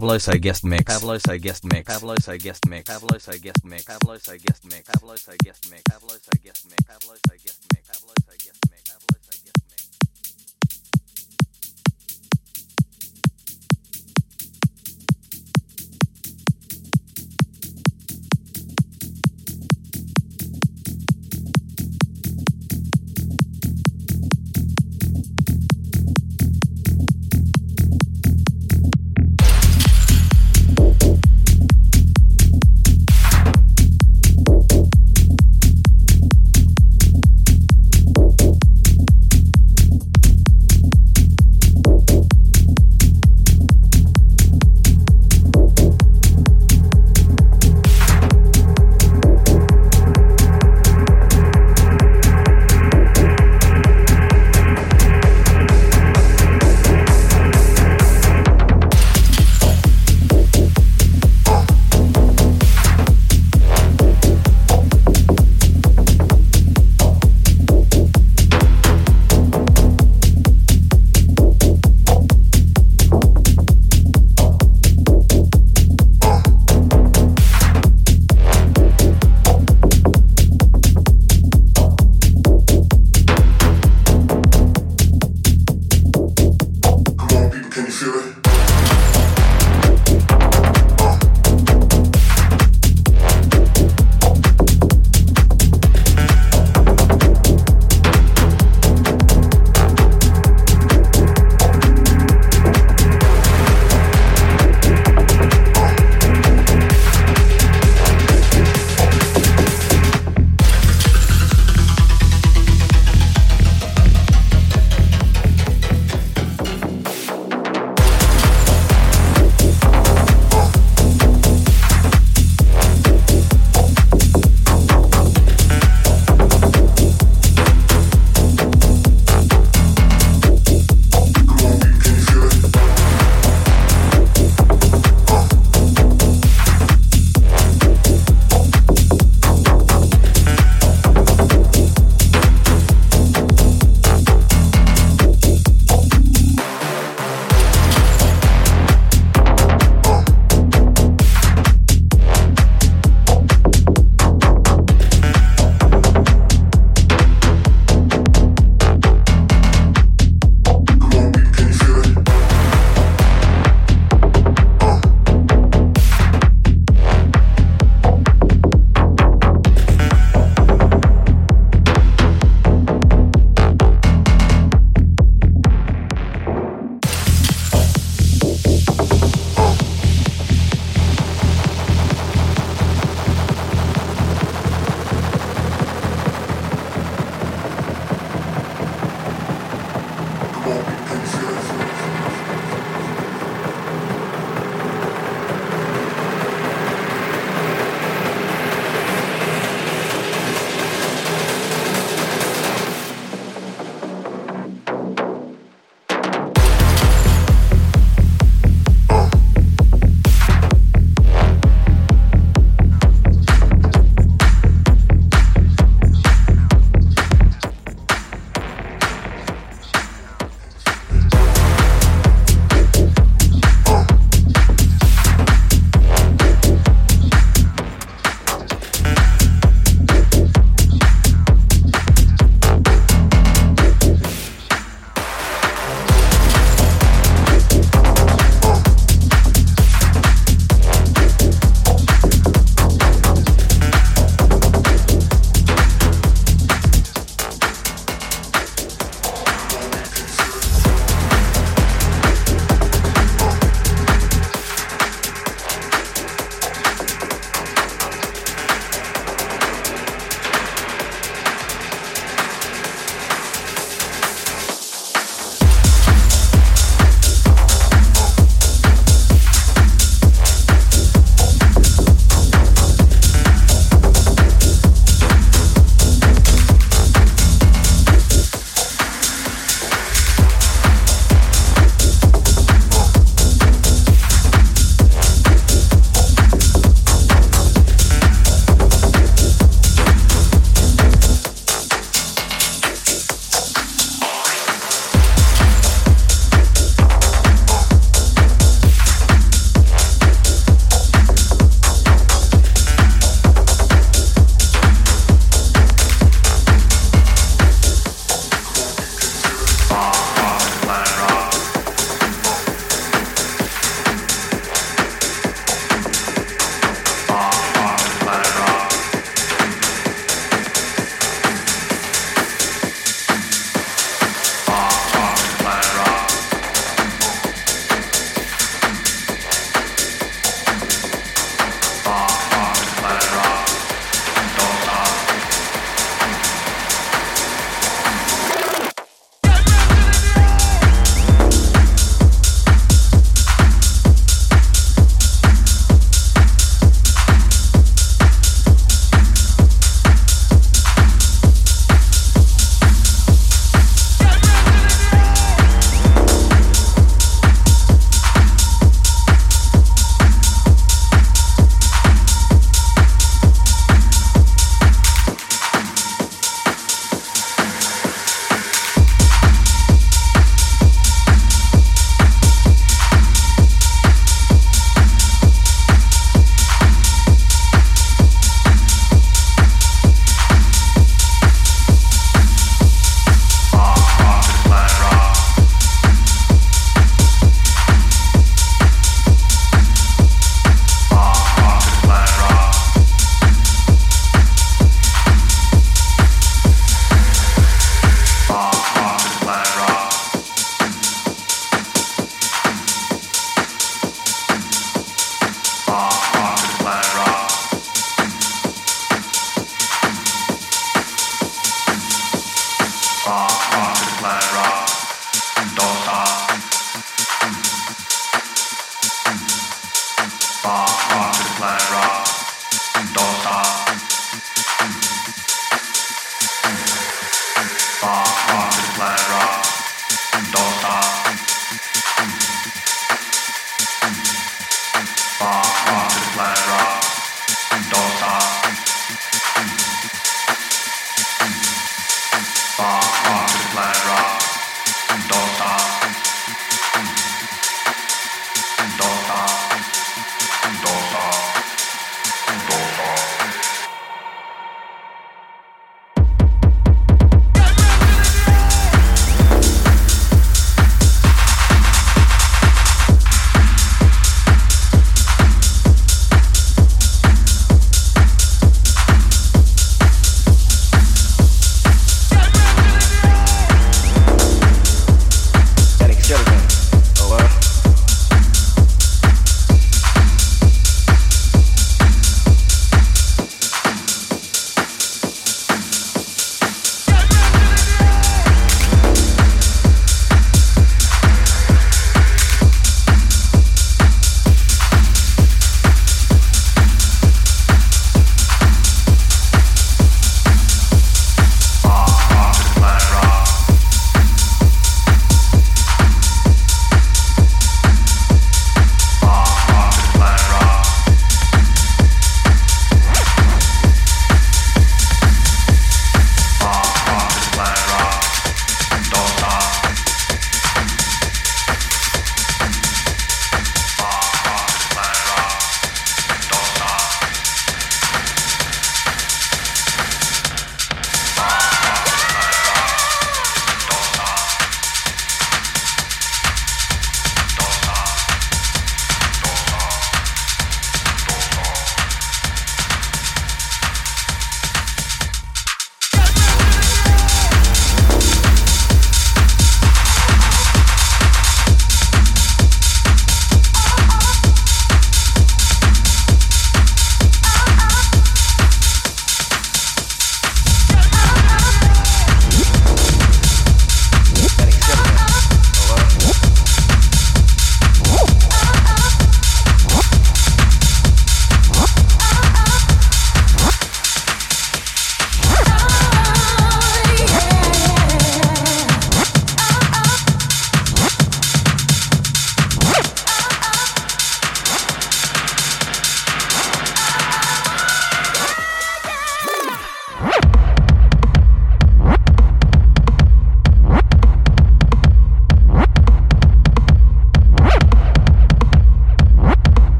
Pavloso guest mix. Pavloso guest mix. Pavloso guest mix. Pavloso guest mix. Pavloso guest mix. Pavloso guest mix. Pavloso guest mix. Pavloso guest mix. Pavloso guest mix. Pavloso guest mix.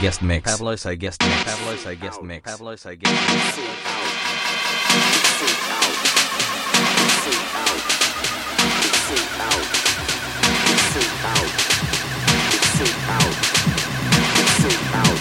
Pavlos I guest mix. Pavlos I guest mix. Pavlos I guest mix. Pavlos I guest mix. Freak out.